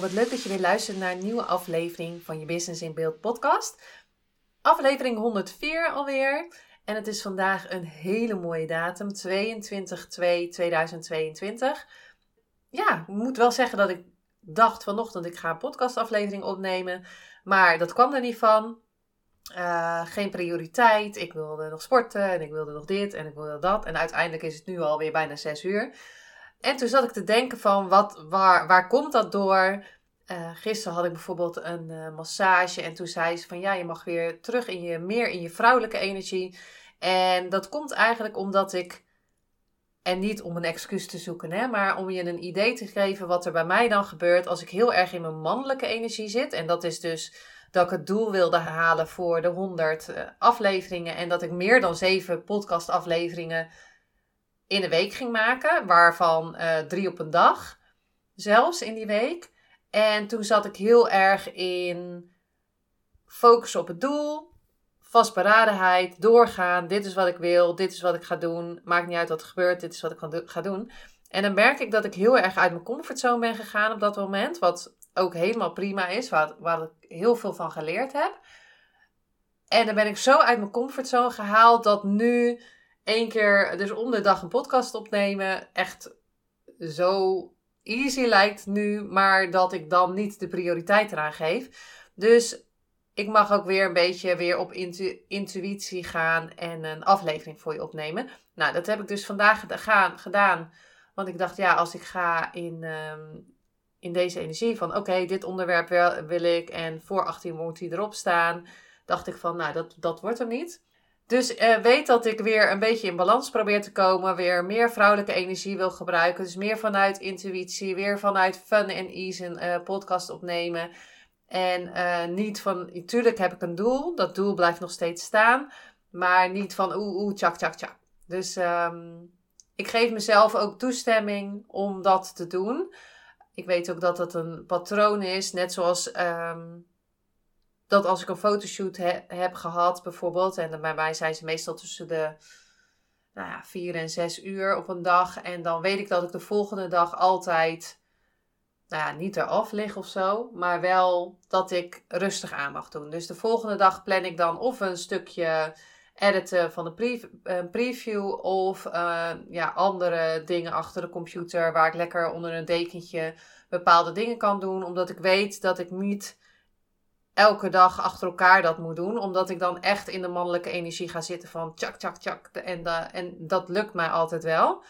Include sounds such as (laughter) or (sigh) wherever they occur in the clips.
Wat leuk dat je weer luistert naar een nieuwe aflevering van je Business in Beeld podcast. Aflevering 104 alweer. En het is vandaag een hele mooie datum, 22-2-2022. Ja, ik moet wel zeggen dat ik dacht vanochtend ik ga een podcastaflevering opnemen. Maar dat kwam er niet van. Uh, geen prioriteit. Ik wilde nog sporten en ik wilde nog dit en ik wilde dat. En uiteindelijk is het nu alweer bijna 6 uur. En toen zat ik te denken van, wat, waar, waar komt dat door? Uh, gisteren had ik bijvoorbeeld een uh, massage en toen zei ze van ja, je mag weer terug in je, meer in je vrouwelijke energie. En dat komt eigenlijk omdat ik, en niet om een excuus te zoeken, hè, maar om je een idee te geven wat er bij mij dan gebeurt als ik heel erg in mijn mannelijke energie zit. En dat is dus dat ik het doel wilde halen voor de 100 uh, afleveringen en dat ik meer dan 7 podcastafleveringen in de week ging maken, waarvan uh, drie op een dag, zelfs in die week. En toen zat ik heel erg in focus op het doel, vastberadenheid, doorgaan. Dit is wat ik wil, dit is wat ik ga doen. Maakt niet uit wat er gebeurt, dit is wat ik ga doen. En dan merk ik dat ik heel erg uit mijn comfortzone ben gegaan op dat moment. Wat ook helemaal prima is, waar, waar ik heel veel van geleerd heb. En dan ben ik zo uit mijn comfortzone gehaald dat nu één keer, dus om de dag een podcast opnemen, echt zo easy lijkt nu, maar dat ik dan niet de prioriteit eraan geef. Dus ik mag ook weer een beetje weer op intu intuïtie gaan en een aflevering voor je opnemen. Nou, dat heb ik dus vandaag gedaan. Want ik dacht, ja, als ik ga in, um, in deze energie van oké, dit onderwerp wil, wil ik en voor 18 moet hij erop staan, dacht ik van, nou, dat, dat wordt er niet. Dus uh, weet dat ik weer een beetje in balans probeer te komen. Weer meer vrouwelijke energie wil gebruiken. Dus meer vanuit intuïtie. Weer vanuit fun en ease een uh, podcast opnemen. En uh, niet van, natuurlijk heb ik een doel. Dat doel blijft nog steeds staan. Maar niet van oeh, oeh, tjak, tjak, tjak. Dus um, ik geef mezelf ook toestemming om dat te doen. Ik weet ook dat dat een patroon is. Net zoals um, dat als ik een fotoshoot heb gehad, bijvoorbeeld, en bij mij zijn ze meestal tussen de nou ja, vier en zes uur op een dag. En dan weet ik dat ik de volgende dag altijd, nou ja, niet eraf lig of zo, maar wel dat ik rustig aan mag doen. Dus de volgende dag plan ik dan of een stukje editen van een, preview of uh, ja, andere dingen achter de computer waar ik lekker onder een dekentje bepaalde dingen kan doen, omdat ik weet dat ik niet elke dag achter elkaar dat moet doen. Omdat ik dan echt in de mannelijke energie ga zitten van tjak, tjak, tjak. En, en dat lukt mij altijd wel.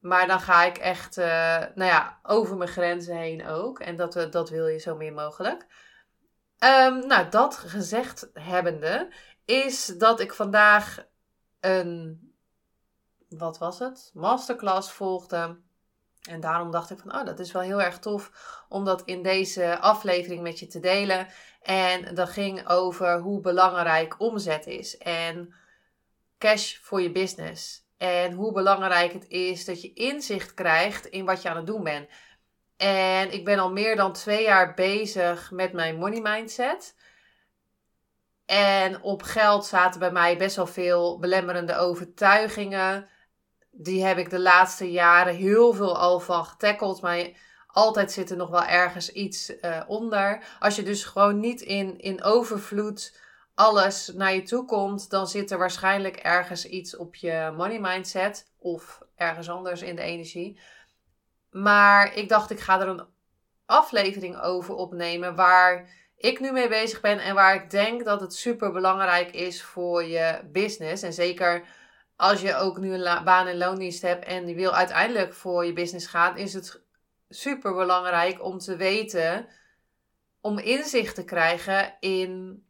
Maar dan ga ik echt, uh, nou ja, over mijn grenzen heen ook. En dat, uh, dat wil je zo meer mogelijk. Um, nou, dat gezegd hebbende, is dat ik vandaag een, wat was het? Masterclass volgde en daarom dacht ik van, oh, dat is wel heel erg tof om dat in deze aflevering met je te delen. En dat ging over hoe belangrijk omzet is en cash voor je business. En hoe belangrijk het is dat je inzicht krijgt in wat je aan het doen bent. En ik ben al meer dan twee jaar bezig met mijn money mindset. En op geld zaten bij mij best wel veel belemmerende overtuigingen die heb ik de laatste jaren heel veel al van getackeld. Maar altijd zit er nog wel ergens iets uh, onder. Als je dus gewoon niet in, in overvloed alles naar je toe komt, dan zit er waarschijnlijk ergens iets op je money mindset. Of ergens anders in de energie. Maar ik dacht, ik ga er een aflevering over opnemen waar ik nu mee bezig ben en waar ik denk dat het super belangrijk is voor je business. En zeker als je ook nu een baan en loondienst hebt en je wil uiteindelijk voor je business gaan, is het super belangrijk om te weten, om inzicht te krijgen in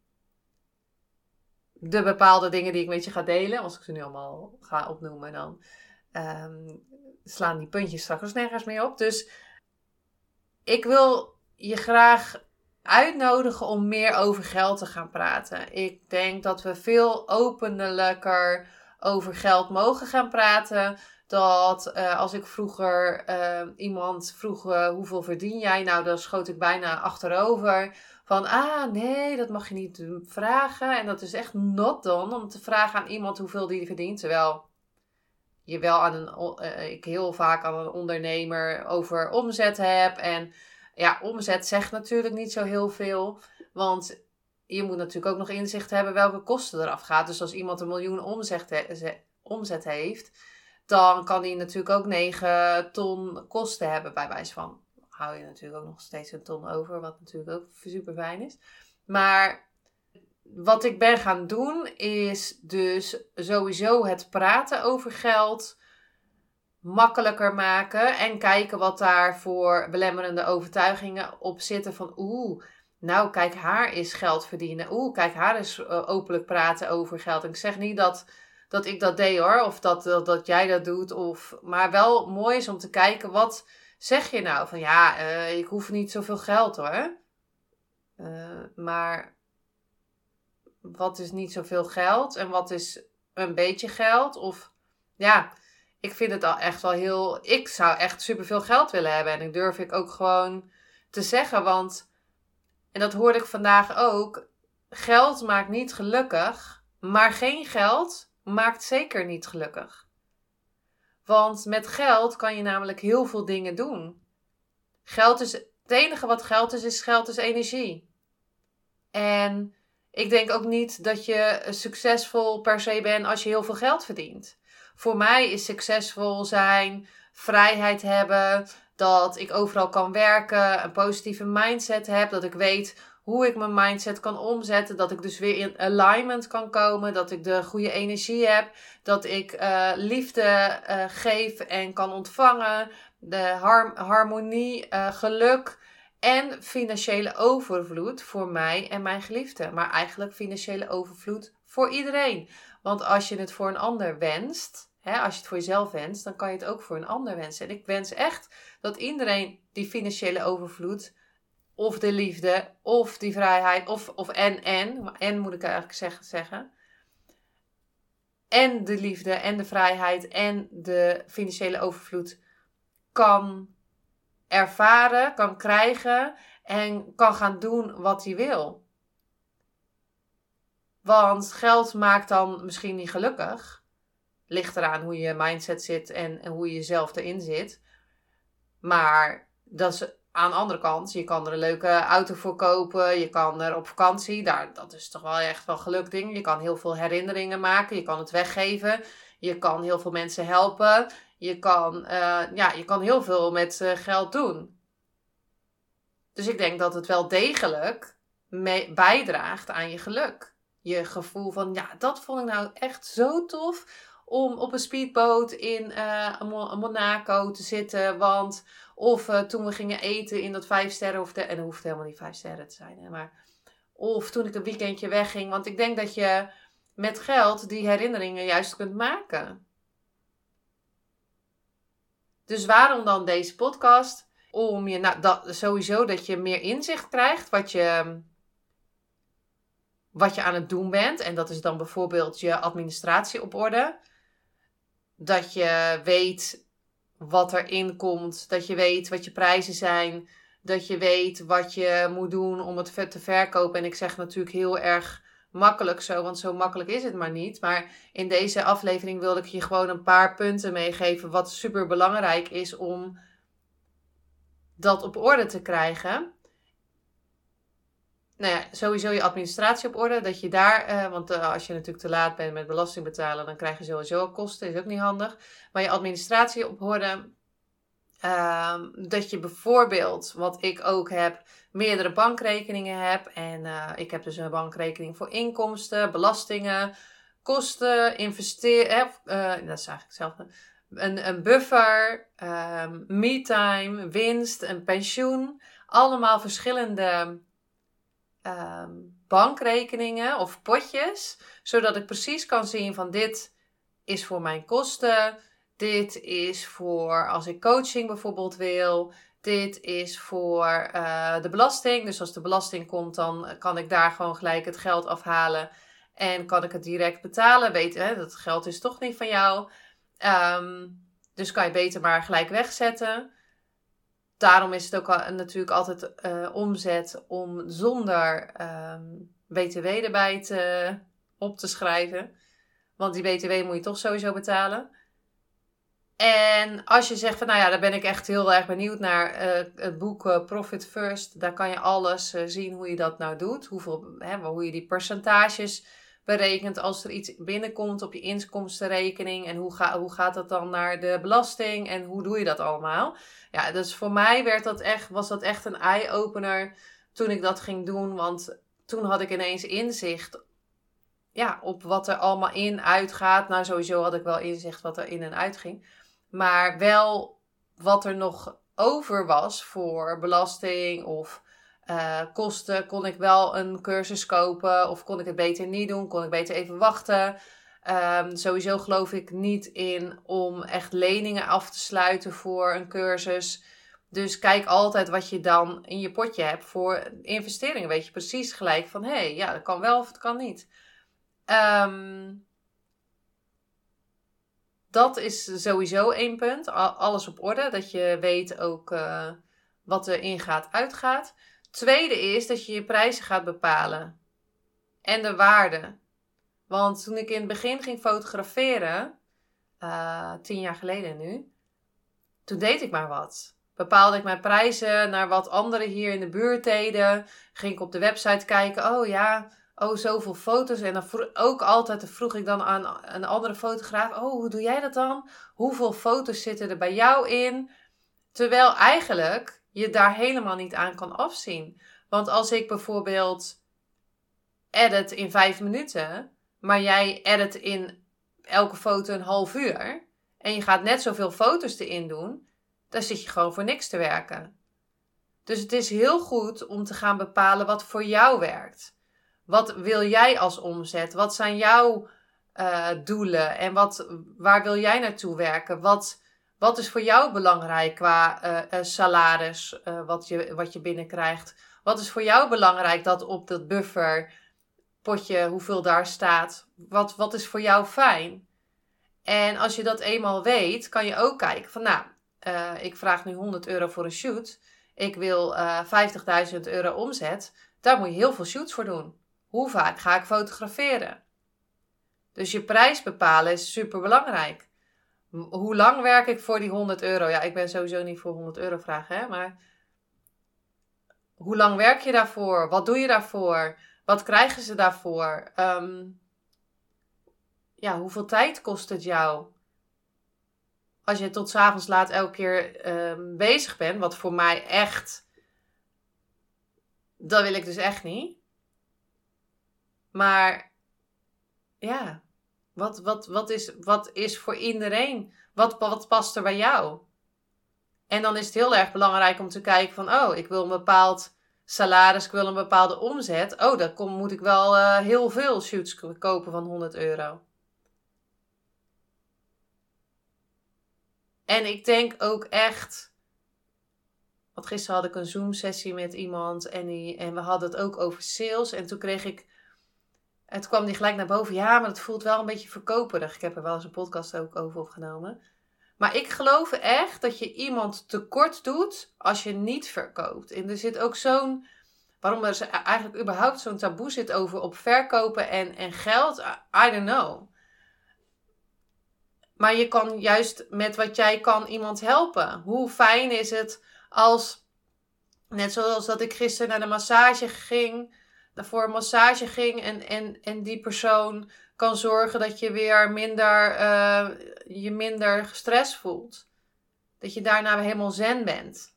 de bepaalde dingen die ik met je ga delen. Als ik ze nu allemaal ga opnoemen, dan um, slaan die puntjes straks nergens meer op. Dus ik wil je graag uitnodigen om meer over geld te gaan praten. Ik denk dat we veel openlijker over geld mogen gaan praten. Dat eh, als ik vroeger uh, iemand vroeg uh, hoeveel verdien jij, nou dan schoot ik bijna achterover. Van ah nee, dat mag je niet vragen. En dat is echt not done om te vragen aan iemand hoeveel die verdient. Terwijl je wel aan een, ik heel vaak aan een ondernemer over omzet heb. En ja, omzet zegt natuurlijk niet zo heel veel. Want je moet natuurlijk ook nog inzicht hebben welke kosten eraf gaat. Dus als iemand een miljoen omzet, omzet heeft, dan kan die natuurlijk ook 9 ton kosten hebben bij wijze van. Hou je natuurlijk ook nog steeds een ton over, wat natuurlijk ook super fijn is. Maar wat ik ben gaan doen is dus sowieso het praten over geld makkelijker maken en kijken wat daar voor belemmerende overtuigingen op zitten van oeh, nou kijk haar is geld verdienen. Oeh, kijk haar is uh, openlijk praten over geld. Ik zeg niet dat, dat ik dat deed hoor, of dat, dat, jij dat doet, of, maar wel mooi is om te kijken wat zeg je nou van ja, uh, ik hoef niet zoveel geld hoor. Uh, maar wat is niet zoveel geld en wat is een beetje geld? Of ja, ik vind het al echt wel heel. Ik zou echt superveel geld willen hebben. En ik durf ik ook gewoon te zeggen. Want, en dat hoorde ik vandaag ook. Geld maakt niet gelukkig. Maar geen geld maakt zeker niet gelukkig. Want met geld kan je namelijk heel veel dingen doen. Geld is. Het enige wat geld is, is geld is energie. En ik denk ook niet dat je succesvol per se bent als je heel veel geld verdient. Voor mij is succesvol zijn, vrijheid hebben, dat ik overal kan werken, een positieve mindset heb, dat ik weet hoe ik mijn mindset kan omzetten, dat ik dus weer in alignment kan komen, dat ik de goede energie heb, dat ik uh, liefde uh, geef en kan ontvangen, de har harmonie, uh, geluk en financiële overvloed voor mij en mijn geliefde. Maar eigenlijk financiële overvloed voor iedereen. Want als je het voor een ander wenst, Als je het voor jezelf wenst, dan kan je het ook voor een ander wensen. En ik wens echt dat iedereen die financiële overvloed, of de liefde, of die vrijheid, of, of en, en, en moet ik eigenlijk zeggen. En de liefde en de vrijheid en de financiële overvloed kan ervaren, kan krijgen en kan gaan doen wat hij wil. Want geld maakt dan misschien niet gelukkig. Ligt eraan hoe je mindset zit en, en hoe je jezelf erin zit. Maar dat is aan de andere kant. Je kan er een leuke auto voor kopen. Je kan er op vakantie. Daar, dat is toch wel echt wel geluk ding. Je kan heel veel herinneringen maken. Je kan het weggeven. Je kan heel veel mensen helpen. Je kan, uh, ja, je kan heel veel met uh, geld doen. Dus ik denk dat het wel degelijk bijdraagt aan je geluk. Je gevoel van, ja, dat vond ik nou echt zo tof om op een speedboot in uh, Monaco te zitten. Want, of uh, toen we gingen eten in dat vijf sterren, en dat hoeft helemaal niet vijf sterren te zijn. Hè, maar, of toen ik een weekendje wegging. Want ik denk dat je met geld die herinneringen juist kunt maken. Dus waarom dan deze podcast? Om je nou, dat, sowieso dat je meer inzicht krijgt wat je, wat je aan het doen bent. En dat is dan bijvoorbeeld je administratie op orde dat je weet wat erin komt, dat je weet wat je prijzen zijn, dat je weet wat je moet doen om het te verkopen. En ik zeg natuurlijk heel erg makkelijk zo, want zo makkelijk is het maar niet. Maar in deze aflevering wilde ik je gewoon een paar punten meegeven wat super belangrijk is om dat op orde te krijgen nou ja, sowieso je administratie op orde. Dat je daar, uh, want uh, als je natuurlijk te laat bent met belasting betalen, dan krijg je sowieso kosten. Is ook niet handig. Maar je administratie op orde. Uh, dat je bijvoorbeeld, wat ik ook heb, meerdere bankrekeningen heb. En uh, ik heb dus een bankrekening voor inkomsten, belastingen, kosten, investeren. dat is eigenlijk hetzelfde. Een, een buffer, ehm, me-time, winst, een pensioen. Allemaal verschillende Ehm, bankrekeningen of potjes, zodat ik precies kan zien van dit is voor mijn kosten, dit is voor als ik coaching bijvoorbeeld wil, Dit is voor eh, de belasting. Dus als de belasting komt, dan kan ik daar gewoon gelijk het geld afhalen. En kan ik het direct betalen. Weet, hè, dat geld is toch niet van jou. Ehm, dus kan je beter maar gelijk wegzetten. Daarom is het ook natuurlijk altijd uh, omzet om zonder ehm, BTW erbij te, op te schrijven. Want die BTW moet je toch sowieso betalen. En als je zegt van nou ja, daar ben ik echt heel erg benieuwd naar uh, het boek uh, Profit First. Daar kan je alles zien hoe je dat nou doet. Hoeveel, hè, hoe je die percentages berekent als er iets binnenkomt op je inkomstenrekening. En hoe, ga, hoe gaat dat dan naar de belasting en hoe doe je dat allemaal? Ja, dus voor mij werd dat echt, was dat echt een eye-opener toen ik dat ging doen. Want toen had ik ineens inzicht ja, op wat er allemaal in, uitgaat. Nou, sowieso had ik wel inzicht wat er in en uit ging. Maar wel wat er nog over was voor belasting of uh, kosten, kon ik wel een cursus kopen of kon ik het beter niet doen, kon ik beter even wachten. Um, sowieso geloof ik niet in om echt leningen af te sluiten voor een cursus. Dus kijk altijd wat je dan in je potje hebt voor investeringen. Weet je precies gelijk van hé, hey, ja, dat kan wel of het kan niet. Um, dat is sowieso één punt. Alles op orde. Dat je weet ook uh, wat er ingaat, uitgaat. Tweede is dat je je prijzen gaat bepalen. En de waarde. Want toen ik in het begin ging fotograferen, uh, tien jaar geleden nu, toen deed ik maar wat. Bepaalde ik mijn prijzen naar wat anderen hier in de buurt deden. Ging ik op de website kijken. Oh ja, oh, zoveel foto's. En dan vroeg, ook altijd vroeg ik dan aan een andere fotograaf: Oh, hoe doe jij dat dan? Hoeveel foto's zitten er bij jou in? Terwijl eigenlijk je daar helemaal niet aan kan afzien. Want als ik bijvoorbeeld edit in vijf minuten, maar jij edit in elke foto een half uur. En je gaat net zoveel foto's erin doen, dan zit je gewoon voor niks te werken. Dus het is heel goed om te gaan bepalen wat voor jou werkt. Wat wil jij als omzet? Wat zijn jouw uh, doelen? En wat, waar wil jij naartoe werken? Wat, wat is voor jou belangrijk qua uh, salaris wat, je, wat je binnenkrijgt? Wat is voor jou belangrijk dat op dat buffer potje, hoeveel daar staat? Wat, wat is voor jou fijn? En als je dat eenmaal weet, kan je ook kijken van nou, ik vraag nu 100 euro voor een shoot. Ik wil 50.000 euro omzet. Daar moet je heel veel shoots voor doen. Hoe vaak ga ik fotograferen? Dus je prijs bepalen is super belangrijk. Hoe lang werk ik voor die 100 euro? Ja, ik ben sowieso niet voor 100 euro vragen, hè? maar hoe lang werk je daarvoor? Wat doe je daarvoor? Wat krijgen ze daarvoor? Um, ja, hoeveel tijd kost het jou? Als je tot s'avonds laat elke keer um, bezig bent, wat voor mij echt. Dat wil ik dus echt niet. Maar ja, wat, wat, wat, is, wat is voor iedereen? Wat, wat past er bij jou? En dan is het heel erg belangrijk om te kijken van, oh, ik wil een bepaald salaris, ik wil een bepaalde omzet. Oh, dan moet ik wel uh, heel veel shoots kopen van 100 euro. En ik denk ook echt. Want gisteren had ik een Zoom-sessie met iemand en we hadden het ook over sales. En toen kreeg ik toen kwam die gelijk naar boven. Ja, maar het voelt wel een beetje verkoperig. Ik heb er wel eens een podcast ook over opgenomen. Maar ik geloof echt dat je iemand tekort doet als je niet verkoopt. En er zit ook zo'n. Waarom er eigenlijk überhaupt zo'n taboe zit over op verkopen en, en geld, I don't know. Maar je kan juist met wat jij kan iemand helpen. Hoe fijn is het als, net zoals dat ik gisteren naar de massage ging, voor een massage ging en, en, en die persoon kan zorgen dat je weer minder, uh, je minder gestrest voelt. Dat je daarna weer helemaal zen bent.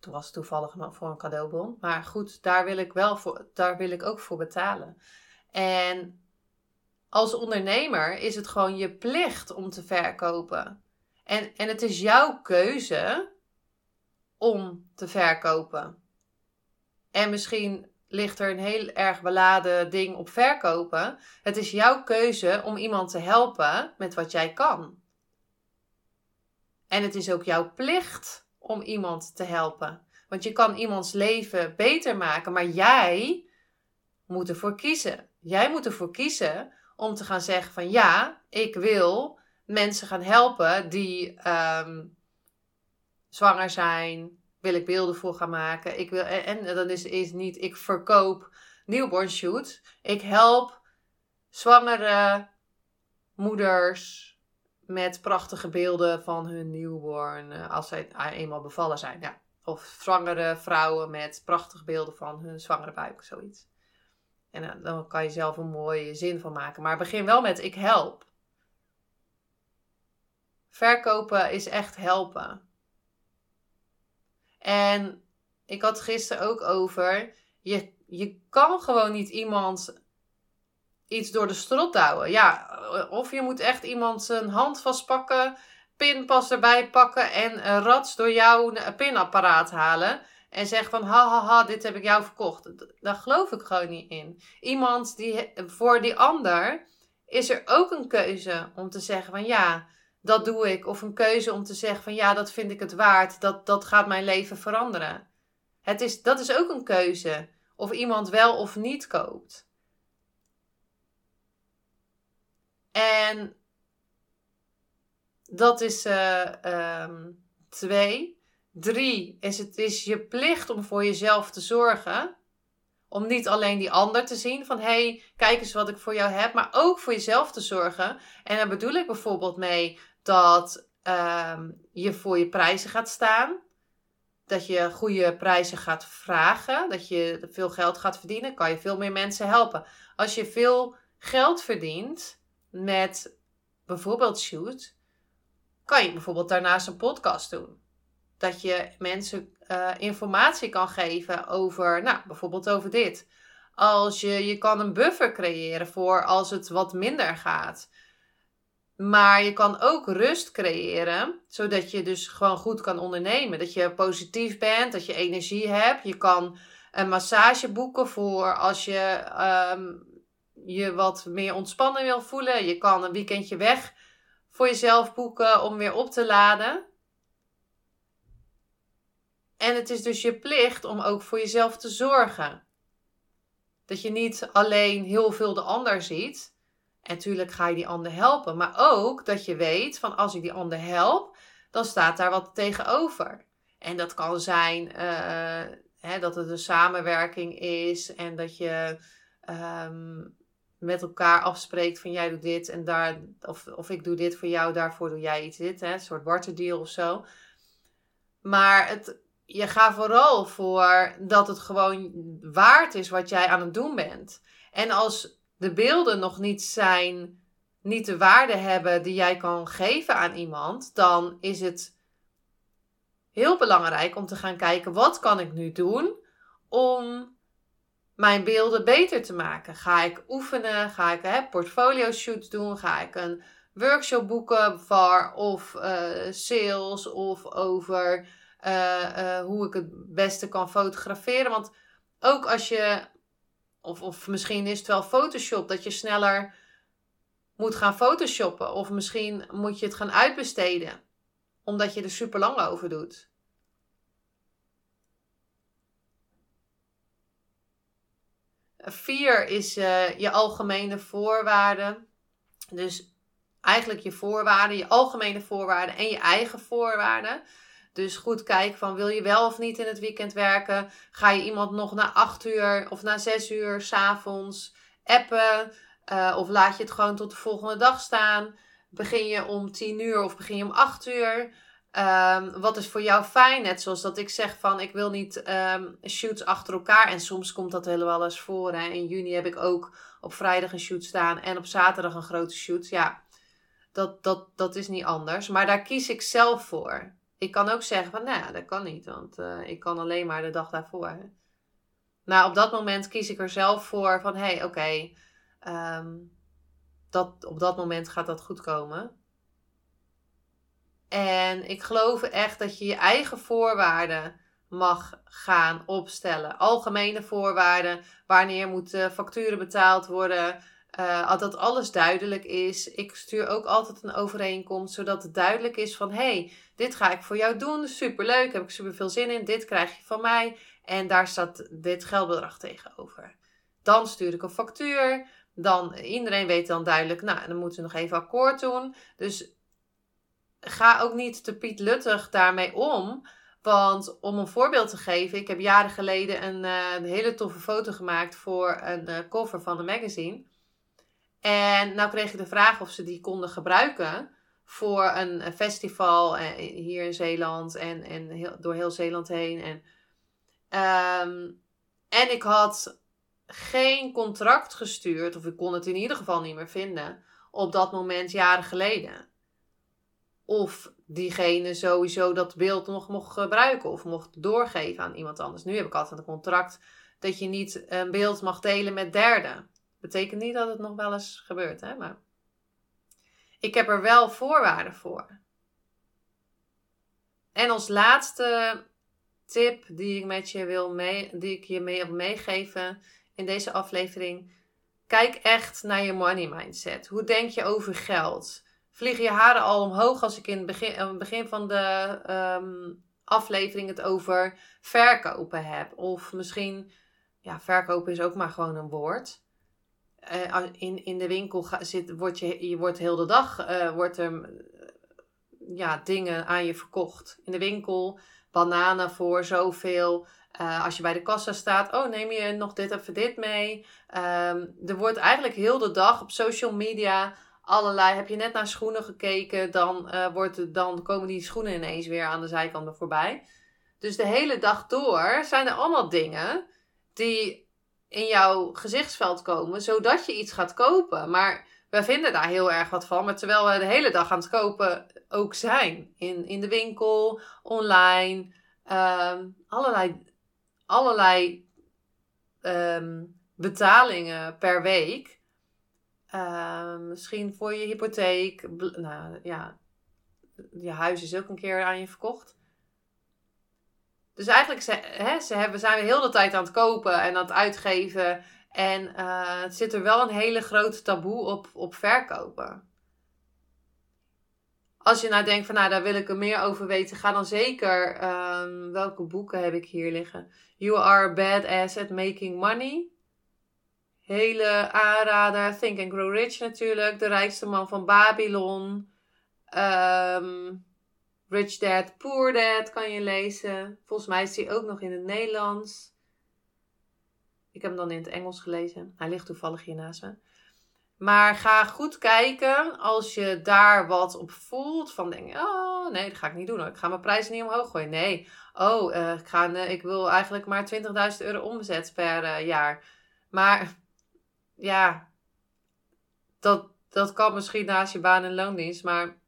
Toen was het toevallig voor een cadeaubon. Maar goed, daar wil ik, wel voor, daar wil ik ook voor betalen. En als ondernemer is het gewoon je plicht om te verkopen. En, en het is jouw keuze om te verkopen. En misschien ligt er een heel erg beladen ding op verkopen. Het is jouw keuze om iemand te helpen met wat jij kan. En het is ook jouw plicht om iemand te helpen. Want je kan iemands leven beter maken, maar jij moet ervoor kiezen. Jij moet ervoor kiezen om te gaan zeggen van ja, ik wil mensen gaan helpen die ehm, zwanger zijn. Wil ik beelden voor gaan maken. Ik wil, en, en dan is, is niet ik verkoop newborn shoot. Ik help zwangere moeders met prachtige beelden van hun newborn uh, als zij eenmaal bevallen zijn. Ja. Of zwangere vrouwen met prachtige beelden van hun zwangere buik, zoiets. En uh, dan kan je zelf een mooie zin van maken. Maar begin wel met ik help. Verkopen is echt helpen. En ik had gisteren ook over, je, je kan gewoon niet iemand iets door de strot douwen. Ja, of je moet echt iemand zijn hand vastpakken, pinpas erbij pakken en een rats door jouw pinapparaat halen. En zeg van, ha ha ha, dit heb ik jou verkocht. Daar geloof ik gewoon niet in. Iemand die, voor die ander is er ook een keuze om te zeggen van, ja, dat doe ik. Of een keuze om te zeggen van, ja, dat vind ik het waard. Dat, dat gaat mijn leven veranderen. Het is, dat is ook een keuze. Of iemand wel of niet koopt. En dat is uh, twee. Drie is het is je plicht om voor jezelf te zorgen. Om niet alleen die ander te zien van hé, hey, kijk eens wat ik voor jou heb, maar ook voor jezelf te zorgen. En daar bedoel ik bijvoorbeeld mee dat ehm, je voor je prijzen gaat staan. Dat je goede prijzen gaat vragen. Dat je veel geld gaat verdienen. Kan je veel meer mensen helpen. Als je veel geld verdient, met bijvoorbeeld shoot, kan je bijvoorbeeld daarnaast een podcast doen. Dat je mensen uh, informatie kan geven over, nou, bijvoorbeeld over dit. Als je, je kan een buffer creëren voor als het wat minder gaat. Maar je kan ook rust creëren, zodat je dus gewoon goed kan ondernemen. Dat je positief bent, dat je energie hebt. Je kan een massage boeken voor als je um, je wat meer ontspannen wil voelen. Je kan een weekendje weg voor jezelf boeken om weer op te laden. En het is dus je plicht om ook voor jezelf te zorgen. Dat je niet alleen heel veel de ander ziet. En natuurlijk ga je die ander helpen. Maar ook dat je weet van als ik die ander help, dan staat daar wat tegenover. En dat kan zijn uh, hè, dat het een samenwerking is en dat je um, met elkaar afspreekt van jij doet dit en daar, of, of ik doe dit voor jou, daarvoor doe jij iets dit, hè, een soort barterdeal of zo. Maar het, je gaat vooral voor dat het gewoon waard is wat jij aan het doen bent. En als de beelden nog niet zijn, niet de waarde hebben die jij kan geven aan iemand, dan is het heel belangrijk om te gaan kijken wat kan ik nu doen om mijn beelden beter te maken? Ga ik oefenen? Ga ik hè, portfolio shoots doen? Ga ik een workshop boeken voor of uh, sales of over uh, uh, hoe ik het beste kan fotograferen? Want ook als je, of, of misschien is het wel Photoshop, dat je sneller moet gaan photoshoppen. Of misschien moet je het gaan uitbesteden, omdat je er super lang over doet. Vier is uh, je algemene voorwaarden. Dus eigenlijk je voorwaarden, je algemene voorwaarden en je eigen voorwaarden. Dus goed kijken van wil je wel of niet in het weekend werken? Ga je iemand nog na acht uur of na zes uur s'avonds appen? Uh, of laat je het gewoon tot de volgende dag staan? Begin je om tien uur of begin je om acht uur? Um, wat is voor jou fijn? Net zoals dat ik zeg van ik wil niet um, shoots achter elkaar. En soms komt dat helemaal eens voor. Hè. In juni heb ik ook op vrijdag een shoot staan en op zaterdag een grote shoot. Ja, dat, dat, dat is niet anders. Maar daar kies ik zelf voor. Ik kan ook zeggen van nou dat kan niet. Want uh, ik kan alleen maar de dag daarvoor. Nou, op dat moment kies ik er zelf voor van hé, hey, oké. Um, dat, op dat moment gaat dat goed komen. En ik geloof echt dat je je eigen voorwaarden mag gaan opstellen. Algemene voorwaarden, wanneer moeten facturen betaald worden, Uh, dat alles duidelijk is. Ik stuur ook altijd een overeenkomst, zodat het duidelijk is van... hey, dit ga ik voor jou doen, superleuk, heb ik super veel zin in, dit krijg je van mij. En daar staat dit geldbedrag tegenover. Dan stuur ik een factuur, dan iedereen weet dan duidelijk... nou, dan moeten we nog even akkoord doen. Dus ga ook niet te Piet Luttig daarmee om... Want om een voorbeeld te geven, ik heb jaren geleden een, een hele toffe foto gemaakt voor een uh, cover van een magazine. En nou kreeg ik de vraag of ze die konden gebruiken voor een, festival eh, hier in Zeeland en, en door heel Zeeland heen. En, um, en ik had geen contract gestuurd, of ik kon het in ieder geval niet meer vinden, op dat moment jaren geleden. Of diegene sowieso dat beeld nog mocht gebruiken of mocht doorgeven aan iemand anders. Nu heb ik altijd een contract dat je niet een beeld mag delen met derden. Betekent niet dat het nog wel eens gebeurt, hè? maar ik heb er wel voorwaarden voor. En als laatste tip die ik met je wil mee, die ik je mee wil meegeven in deze aflevering. Kijk echt naar je money mindset. Hoe denk je over geld? Vliegen je haren al omhoog als ik in het begin, in het begin van de um, aflevering het over verkopen heb? Of misschien, ja, verkopen is ook maar gewoon een woord. Uh, in, in de winkel zit, word je, je wordt heel de dag uh, wordt er ja, dingen aan je verkocht. In de winkel, bananen voor zoveel. Uh, als je bij de kassa staat, oh neem je nog dit even dit mee. Um, er wordt eigenlijk heel de dag op social media allerlei. Heb je net naar schoenen gekeken, dan, wordt dan komen die schoenen ineens weer aan de zijkant er voorbij. Dus de hele dag door zijn er allemaal dingen die in jouw gezichtsveld komen, zodat je iets gaat kopen. Maar we vinden daar heel erg wat van. Maar terwijl we de hele dag aan het kopen ook zijn. In, in de winkel, online, ehm, allerlei, allerlei ehm, betalingen per week. Ehm, misschien voor je hypotheek. Nou ja, je huis is ook een keer aan je verkocht. Dus eigenlijk hè, ze hebben, zijn we heel de tijd aan het kopen en aan het uitgeven. En uh, het zit er wel een hele grote taboe op, op verkopen. Als je nou denkt van nou daar wil ik er meer over weten, ga dan zeker. Um, welke boeken heb ik hier liggen? You are a badass at making money. Hele aanrader. Think and Grow Rich natuurlijk. De rijkste man van Babylon. Um, Rich Dad, Poor Dad kan je lezen. Volgens mij is die ook nog in het Nederlands. Ik heb hem dan in het Engels gelezen. Hij ligt toevallig hier naast me. Maar ga goed kijken als je daar wat op voelt. Van denk oh nee, dat ga ik niet doen. Ik ga mijn prijzen niet omhoog gooien. Nee, oh, uh, ik, ga, uh, ik wil eigenlijk maar 20.000 euro omzet per uh, jaar. Maar ja, dat, dat kan misschien naast je baan en loondienst. Maar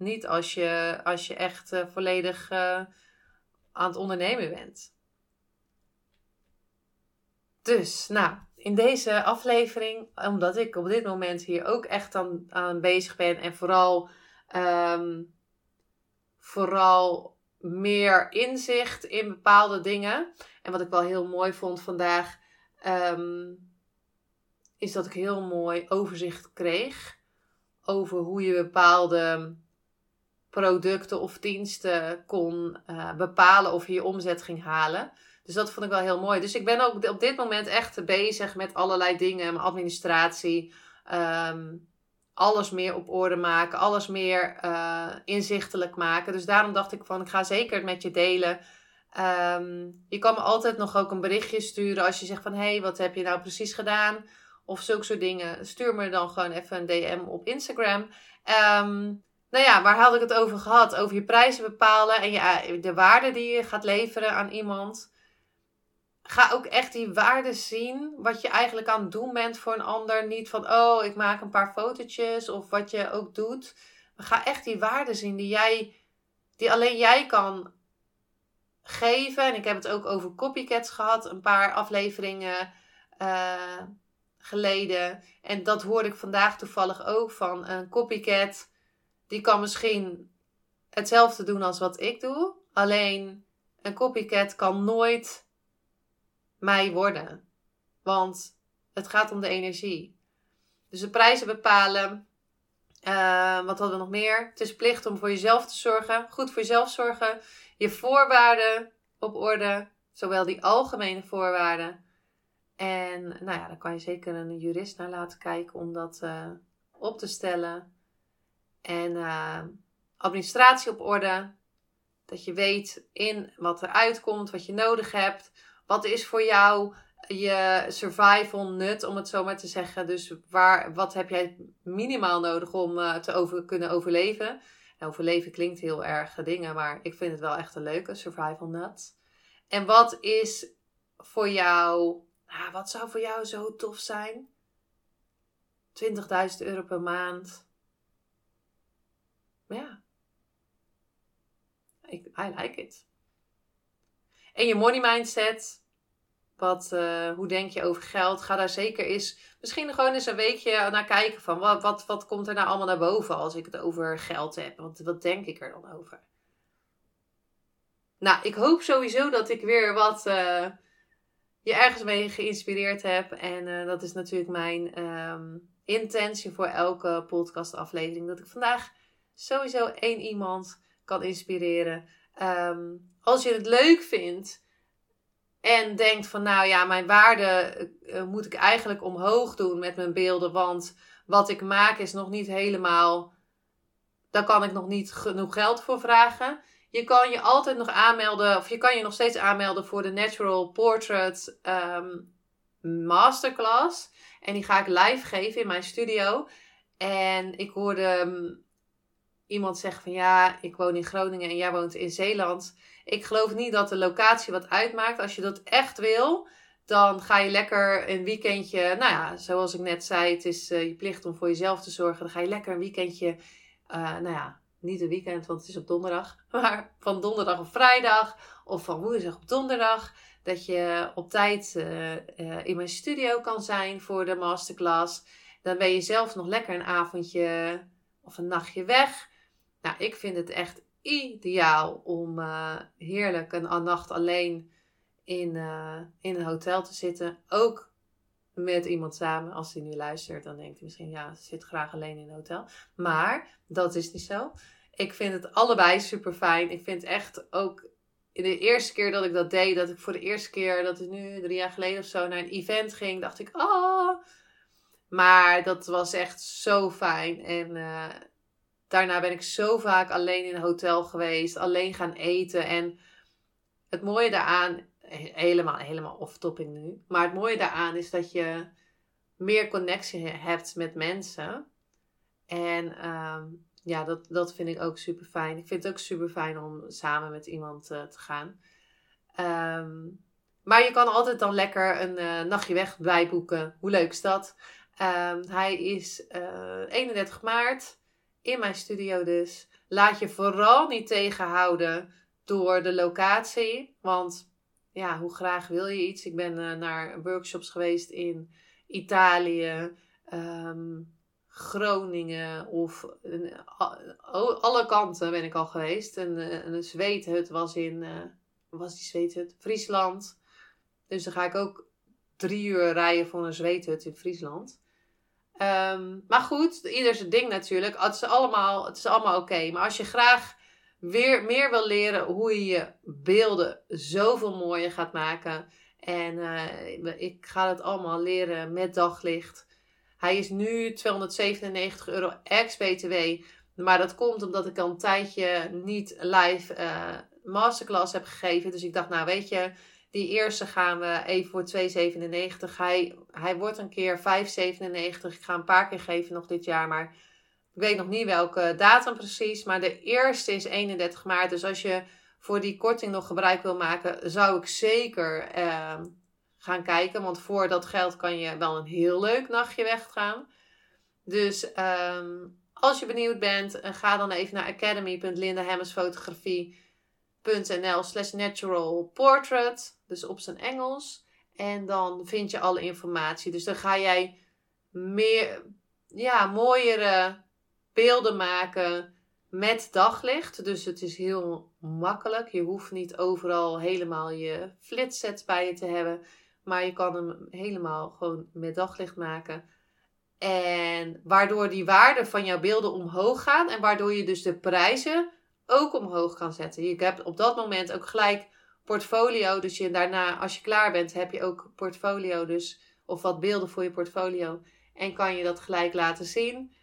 niet als je, als je echt uh, volledig uh, aan het ondernemen bent. Dus, nou, in deze aflevering, omdat ik op dit moment hier ook echt aan, aan bezig ben en vooral, um, vooral meer inzicht in bepaalde dingen. En wat ik wel heel mooi vond vandaag, um, is dat ik heel mooi overzicht kreeg over hoe je bepaalde producten of diensten kon uh, bepalen of je omzet ging halen. Dus dat vond ik wel heel mooi. Dus ik ben ook op dit moment echt bezig met allerlei dingen. Mijn administratie. Um, alles meer op orde maken. Alles meer uh, inzichtelijk maken. Dus daarom dacht ik van ik ga zeker het met je delen. Um, je kan me altijd nog ook een berichtje sturen als je zegt van hé, hey, wat heb je nou precies gedaan? Of zulke soort dingen. Stuur me dan gewoon even een DM op Instagram. Um, nou ja, waar had ik het over gehad? Over je prijzen bepalen en je, de waarde die je gaat leveren aan iemand. Ga ook echt die waarde zien, wat je eigenlijk aan het doen bent voor een ander. Niet van, oh, ik maak een paar fotootjes of wat je ook doet. Ga echt die waarde zien die, jij, die alleen jij kan geven. En ik heb het ook over copycats gehad, een paar afleveringen uh, geleden. En dat hoorde ik vandaag toevallig ook van een copycat die kan misschien hetzelfde doen als wat ik doe. Alleen een copycat kan nooit mij worden. Want het gaat om de energie. Dus de prijzen bepalen. Uh, wat hadden we nog meer? Het is plicht om voor jezelf te zorgen. Goed voor jezelf zorgen. Je voorwaarden op orde. Zowel die algemene voorwaarden. En nou ja, daar kan je zeker een jurist naar laten kijken om dat uh, op te stellen. En uh, administratie op orde. Dat je weet in wat eruit komt, wat je nodig hebt. Wat is voor jou je survival nut, om het zo maar te zeggen. Dus waar, wat heb jij minimaal nodig om uh, te over, kunnen overleven? overleven klinkt heel erg dingen, maar ik vind het wel echt een leuke survival nut. En wat is voor jou, ah, wat zou voor jou zo tof zijn? 20.000 euro per maand. Ja. Ik, I like it. En je money mindset. Wat, uh, hoe denk je over geld? Ga daar zeker eens, misschien gewoon eens een weekje naar kijken van wat, wat, wat komt er nou allemaal naar boven als ik het over geld heb? Wat, wat denk ik er dan over? Nou, ik hoop sowieso dat ik weer wat uh, je ergens mee geïnspireerd heb. En uh, dat is natuurlijk mijn um, intentie voor elke podcastaflevering. Dat ik vandaag sowieso één iemand kan inspireren. Um, als je het leuk vindt en denkt van nou ja, mijn waarde uh, moet ik eigenlijk omhoog doen met mijn beelden. Want wat ik maak is nog niet helemaal. Daar kan ik nog niet genoeg geld voor vragen. Je kan je altijd nog aanmelden, of je kan je nog steeds aanmelden voor de Natural Portrait um, Masterclass. En die ga ik live geven in mijn studio. En ik hoorde um, iemand zeggen van ja, ik woon in Groningen en jij woont in Zeeland. Ik geloof niet dat de locatie wat uitmaakt. Als je dat echt wil, dan ga je lekker een weekendje. Nou ja, zoals ik net zei, het is uh, je plicht om voor jezelf te zorgen. Dan ga je lekker een weekendje. Uh, nou ja, niet een weekend, want het is op donderdag. (laughs) Maar van donderdag op vrijdag. Of van woensdag op donderdag. Dat je op tijd uh, in mijn studio kan zijn voor de masterclass. Dan ben je zelf nog lekker een avondje of een nachtje weg. Nou, ik vind het echt ideaal om uh, heerlijk een, nacht alleen in, uh, in een hotel te zitten. Ook met iemand samen. Als hij nu luistert, dan denkt hij misschien, ja, ze zit graag alleen in een hotel. Maar dat is niet zo. Ik vind het allebei super fijn. Ik vind echt ook de eerste keer dat ik dat deed, dat ik voor de eerste keer, dat is nu drie jaar geleden of zo, naar een event ging, dacht ik, ah. Maar dat was echt zo fijn. En uh, Daarna ben ik zo vaak alleen in een hotel geweest, alleen gaan eten. En het mooie daaraan, helemaal, helemaal off-topping nu. Maar het mooie daaraan is dat je meer connectie hebt met mensen. En um, ja, dat, dat vind ik ook super fijn. Ik vind het ook super fijn om samen met iemand uh, te gaan. Um, maar je kan altijd dan lekker een uh, nachtje weg bijboeken. Hoe leuk is dat? Um, hij is uh, eh, 31 maart in mijn studio dus. Laat je vooral niet tegenhouden door de locatie. Want ja, hoe graag wil je iets? Ik ben uh, naar workshops geweest in Italië, um, Groningen of alle kanten ben ik al geweest. En uh, een zweethut was in, was die zweethut? Friesland. Dus dan ga ik ook drie uur rijden voor een zweethut in Friesland. Um, maar goed, ieder zijn ding natuurlijk. Het is allemaal, allemaal oké. Maar als je graag weer meer wil leren hoe je je beelden zoveel mooier gaat maken. En uh, ik ga het allemaal leren met daglicht. Hij is nu 297 euro ex-BTW. Maar dat komt omdat ik al een tijdje niet live uh, masterclass heb gegeven. Dus ik dacht, nou weet je, die eerste gaan we even voor 2,97. Hij, hij wordt een keer 5,97. Ik ga een paar keer geven nog dit jaar. Maar ik weet nog niet welke datum precies. Maar de eerste is 31 maart. Dus als je voor die korting nog gebruik wil maken, zou ik zeker uh, gaan kijken. Want voor dat geld kan je wel een heel leuk nachtje weggaan. Dus um, als je benieuwd bent, ga dan even naar academy.lindahemmersfotografie nl slash natural portrait. Dus op zijn Engels. En dan vind je alle informatie. Dus dan ga jij meer, ja, mooiere beelden maken met daglicht. Dus het is heel makkelijk. Je hoeft niet overal helemaal je flitsets bij je te hebben. Maar je kan hem helemaal gewoon met daglicht maken. En waardoor die waarden van jouw beelden omhoog gaan en waardoor je dus de prijzen ook omhoog kan zetten. Je hebt op dat moment ook gelijk portfolio. Dus je, daarna, als je klaar bent, heb je ook portfolio. Dus, of wat beelden voor je portfolio. En kan je dat gelijk laten zien.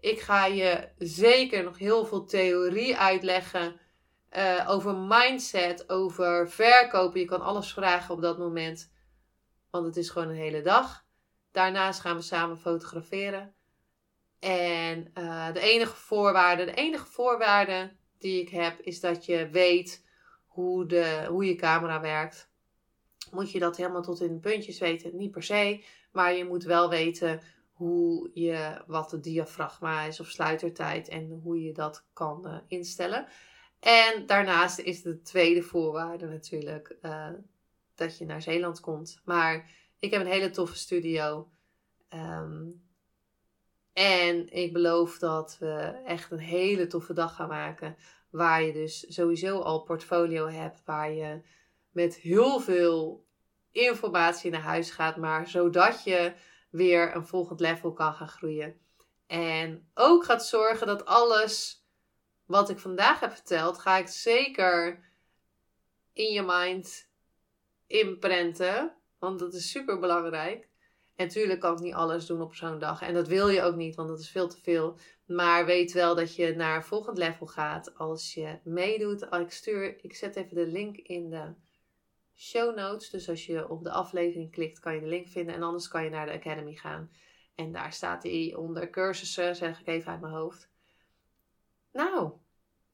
Ik ga je zeker nog heel veel theorie uitleggen. Uh, over mindset, over verkopen. Je kan alles vragen op dat moment. Want het is gewoon een hele dag. Daarnaast gaan we samen fotograferen. En uh, de enige voorwaarde, de enige voorwaarde die ik heb, is dat je weet hoe, de, hoe je camera werkt. Moet je dat helemaal tot in de puntjes weten? Niet per se. Maar je moet wel weten hoe je, wat de diafragma is of sluitertijd en hoe je dat kan uh, instellen. En daarnaast is de tweede voorwaarde natuurlijk uh, dat je naar Zeeland komt. Maar ik heb een hele toffe studio. Um, en ik beloof dat we echt een hele toffe dag gaan maken. Waar je dus sowieso al portfolio hebt. Waar je met heel veel informatie naar huis gaat. Maar zodat je weer een volgend level kan gaan groeien. En ook gaat zorgen dat alles wat ik vandaag heb verteld, ga ik zeker in je mind inprenten. Want dat is super belangrijk. En natuurlijk kan ik niet alles doen op zo'n dag. En dat wil je ook niet, want dat is veel te veel. Maar weet wel dat je naar volgend level gaat als je meedoet. Ik, stuur, ik zet even de link in de show notes. Dus als je op de aflevering klikt, kan je de link vinden. En anders kan je naar de Academy gaan. En daar staat hij onder cursussen, zeg ik even uit mijn hoofd. Nou,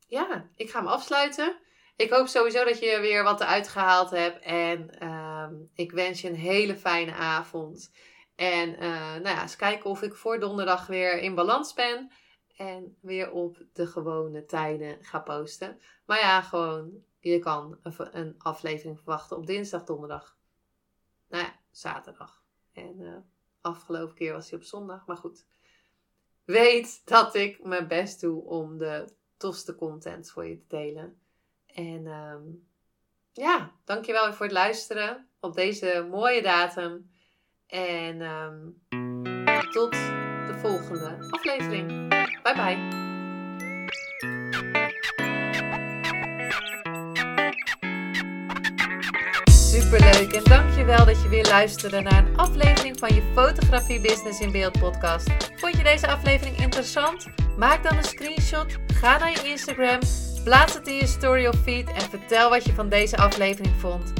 ja, ik ga hem afsluiten. Ik hoop sowieso dat je weer wat eruit gehaald hebt. En ehm, ik wens je een hele fijne avond. En uh, nou ja, eens kijken of ik voor donderdag weer in balans ben. En weer op de gewone tijden ga posten. Maar ja, gewoon, je kan een, aflevering verwachten op dinsdag, donderdag. Nou ja, zaterdag. En uh, afgelopen keer was hij op zondag. Maar goed. Weet dat ik mijn best doe om de tofste content voor je te delen. En um, ja, dankjewel voor het luisteren op deze mooie datum. En um, tot de volgende aflevering. Bye bye. Superleuk en dankjewel dat je weer luisterde naar een aflevering van je Fotografie Business in Beeld podcast. Vond je deze aflevering interessant? Maak dan een screenshot, ga naar je Instagram Plaats het in je story of feed en vertel wat je van deze aflevering vond.